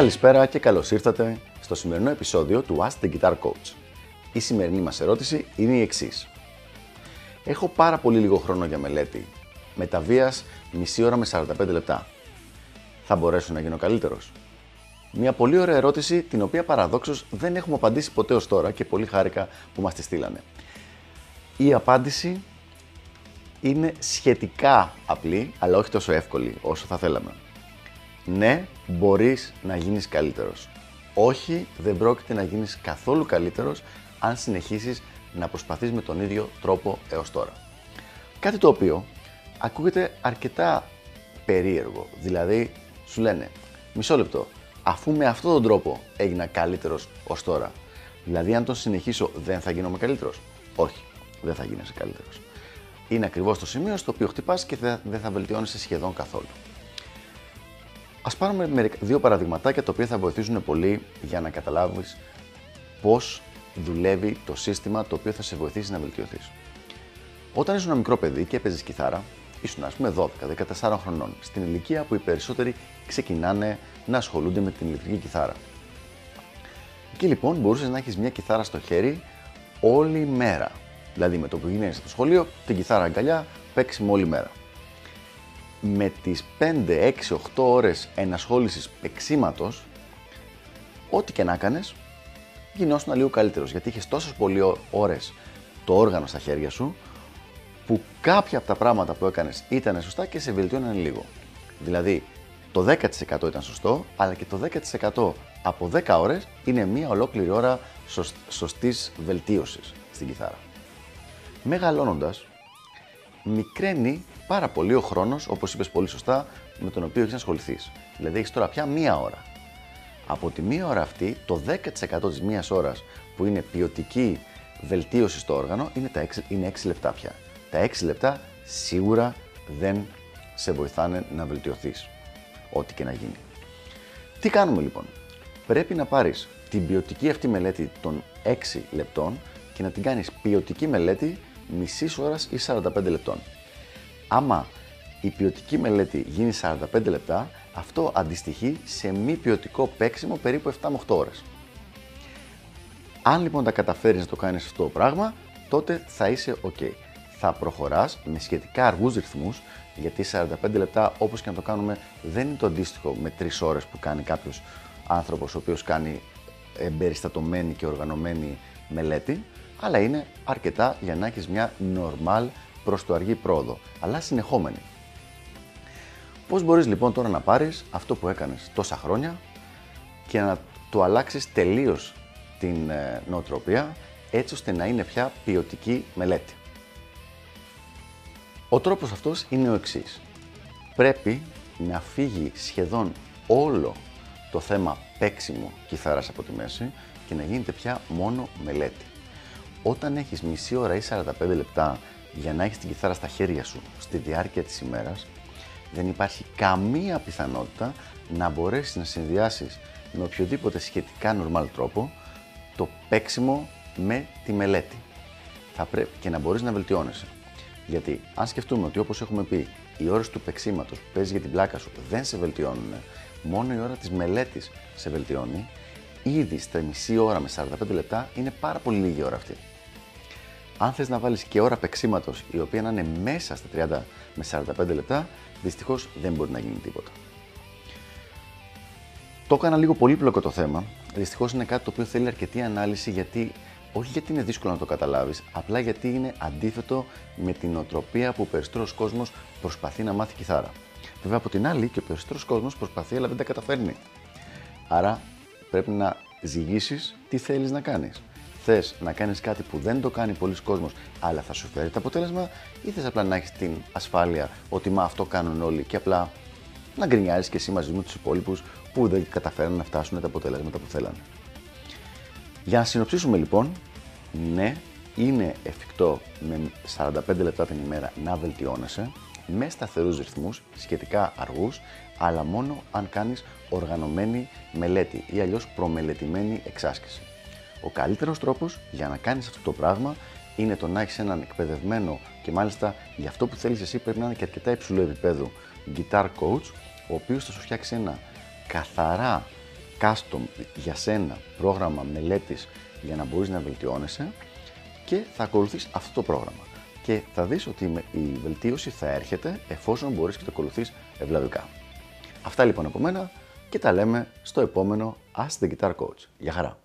Καλησπέρα και καλώς ήρθατε στο σημερινό επεισόδιο του Ask the Guitar Coach. Η σημερινή μας ερώτηση είναι η εξής. Έχω πάρα πολύ λίγο χρόνο για μελέτη, μεταβίας μισή ώρα με 45 λεπτά. Θα μπορέσω να γίνω καλύτερος; Μια πολύ ωραία ερώτηση, την οποία παραδόξως δεν έχουμε απαντήσει ποτέ ως τώρα και πολύ χάρηκα που μας τη στείλανε. Η απάντηση είναι σχετικά απλή, αλλά όχι τόσο εύκολη όσο θα θέλαμε. Ναι, μπορείς να γίνεις καλύτερος. Όχι, δεν πρόκειται να γίνεις καθόλου καλύτερος αν συνεχίσεις να προσπαθείς με τον ίδιο τρόπο έως τώρα. Κάτι το οποίο ακούγεται αρκετά περίεργο. Δηλαδή, σου λένε, μισό λεπτό, αφού με αυτόν τον τρόπο έγινα καλύτερος ως τώρα, δηλαδή αν τον συνεχίσω δεν θα γίνομαι καλύτερος. Όχι, δεν θα γίνεσαι καλύτερος. Είναι ακριβώς το σημείο στο οποίο χτυπάς και δεν θα βελτιώνεσαι σχεδόν καθόλου. Ας πάρουμε δύο παραδειγματάκια τα οποία θα βοηθήσουν πολύ για να καταλάβεις πώς δουλεύει το σύστημα το οποίο θα σε βοηθήσει να βελτιωθείς. Όταν ήσουν ένα μικρό παιδί και έπαιζες κιθάρα, ήσουν ας πούμε 12-14 χρονών, στην ηλικία που οι περισσότεροι ξεκινάνε να ασχολούνται με την ηλεκτρική κιθάρα. Εκεί λοιπόν μπορούσες να έχεις μια κιθάρα στο χέρι όλη μέρα. Δηλαδή με το που γίνεσαι στο σχολείο, την κιθάρα αγκαλιά, παίξιμο όλη μέρα με τις 5, 6, 8 ώρες ενασχόλησης παίξήματος, ό,τι και να κάνεις, γινόσουν λίγο καλύτερος, γιατί είχες τόσες πολλές ώρες το όργανο στα χέρια σου, που κάποια από τα πράγματα που έκανες ήταν σωστά και σε βελτιώναν λίγο. Δηλαδή, το 10% ήταν σωστό, αλλά και το 10% από 10 ώρες είναι μία ολόκληρη ώρα σωστής βελτίωσης στην κιθάρα. Μεγαλώνοντας, μικραίνει πάρα πολύ ο χρόνος, όπως είπες πολύ σωστά, με τον οποίο έχεις ασχοληθείς. Δηλαδή, έχεις τώρα πια μία ώρα. Από τη μία ώρα αυτή, το 10% της μίας ώρας που είναι ποιοτική βελτίωση στο όργανο είναι, τα 6, είναι 6 λεπτά πια. Τα 6 λεπτά σίγουρα δεν σε βοηθάνε να βελτιωθείς. Ό,τι και να γίνει. Τι κάνουμε λοιπόν; Πρέπει να πάρεις την ποιοτική αυτή μελέτη των 6 λεπτών και να την κάνεις ποιοτική μελέτη μισής ώρας ή 45 λεπτών. Άμα η ποιοτική μελέτη γίνει 45 λεπτά, αυτό αντιστοιχεί σε μη ποιοτικό παίξιμο περίπου 7 με 8 ώρες. Αν λοιπόν τα καταφέρεις να το κάνεις αυτό το πράγμα, τότε θα είσαι ok. Θα προχωράς με σχετικά αργούς ρυθμούς, γιατί 45 λεπτά όπως και να το κάνουμε δεν είναι το αντίστοιχο με 3 ώρες που κάνει κάποιος άνθρωπος ο οποίος κάνει εμπεριστατωμένη και οργανωμένη μελέτη, αλλά είναι αρκετά για να έχεις μια normal προς το αργή πρόοδο, αλλά συνεχόμενη. Πώς μπορείς λοιπόν τώρα να πάρεις αυτό που έκανες τόσα χρόνια και να το αλλάξεις τελείως την ε, νοοτροπία έτσι ώστε να είναι πια ποιοτική μελέτη. Ο τρόπος αυτός είναι ο εξής. Πρέπει να φύγει σχεδόν όλο το θέμα παίξιμο κιθάρας από τη μέση και να γίνεται πια μόνο μελέτη. Όταν έχεις μισή ώρα ή 45 λεπτά για να έχεις την κιθάρα στα χέρια σου στη διάρκεια της ημέρας, δεν υπάρχει καμία πιθανότητα να μπορέσεις να συνδυάσεις με οποιοδήποτε σχετικά normal τρόπο το παίξιμο με τη μελέτη. Θα πρέπει και να μπορείς να βελτιώνεσαι. Γιατί αν σκεφτούμε ότι όπως έχουμε πει, οι ώρες του παίξήματος που παίζεις για την πλάκα σου δεν σε βελτιώνουν, μόνο η ώρα της μελέτης σε βελτιώνει, ήδη στα μισή ώρα με 45 λεπτά είναι πάρα πολύ λίγη ώρα αυτή. Αν θες να βάλεις και ώρα παίξήματο η οποία να είναι μέσα στα 30 με 45 λεπτά, δυστυχώς δεν μπορεί να γίνει τίποτα. Το έκανα λίγο πολύπλοκο το θέμα. Δυστυχώς είναι κάτι το οποίο θέλει αρκετή ανάλυση γιατί όχι γιατί είναι δύσκολο να το καταλάβεις, απλά γιατί είναι αντίθετο με την οτροπία που ο περισσότερος κόσμος προσπαθεί να μάθει κιθάρα. Βέβαια από την άλλη και ο περισσότερος κόσμος προσπαθεί αλλά δεν τα καταφέρνει. Άρα πρέπει να ζυγίσεις τι θέλεις να κάνεις θες να κάνεις κάτι που δεν το κάνει πολλοί κόσμος, αλλά θα σου φέρει το αποτέλεσμα, ή θες απλά να έχεις την ασφάλεια ότι μα αυτό κάνουν όλοι και απλά να γκρινιάζει και εσύ μαζί με τους υπόλοιπους που δεν καταφέραν να φτάσουν τα αποτελέσματα που θέλανε. Για να συνοψίσουμε λοιπόν, ναι, είναι εφικτό με 45 λεπτά την ημέρα να βελτιώνεσαι με σταθερούς ρυθμούς, σχετικά αργούς, αλλά μόνο αν κάνεις οργανωμένη μελέτη ή αλλιώς προμελετημένη εξάσκηση. Ο καλύτερος τρόπος για να κάνεις αυτό το πράγμα είναι το να έχεις έναν εκπαιδευμένο και μάλιστα για αυτό που θέλεις εσύ πρέπει να είναι και αρκετά υψηλό επίπεδο guitar coach, ο οποίος θα σου φτιάξει ένα καθαρά custom για σένα πρόγραμμα μελέτης για να μπορείς να βελτιώνεσαι και θα ακολουθείς αυτό το πρόγραμμα. Και θα δεις ότι η βελτίωση θα έρχεται εφόσον μπορείς και το ακολουθείς ευλαβικά. Αυτά λοιπόν από μένα και τα λέμε στο επόμενο Ask the Guitar Coach. Γεια χαρά!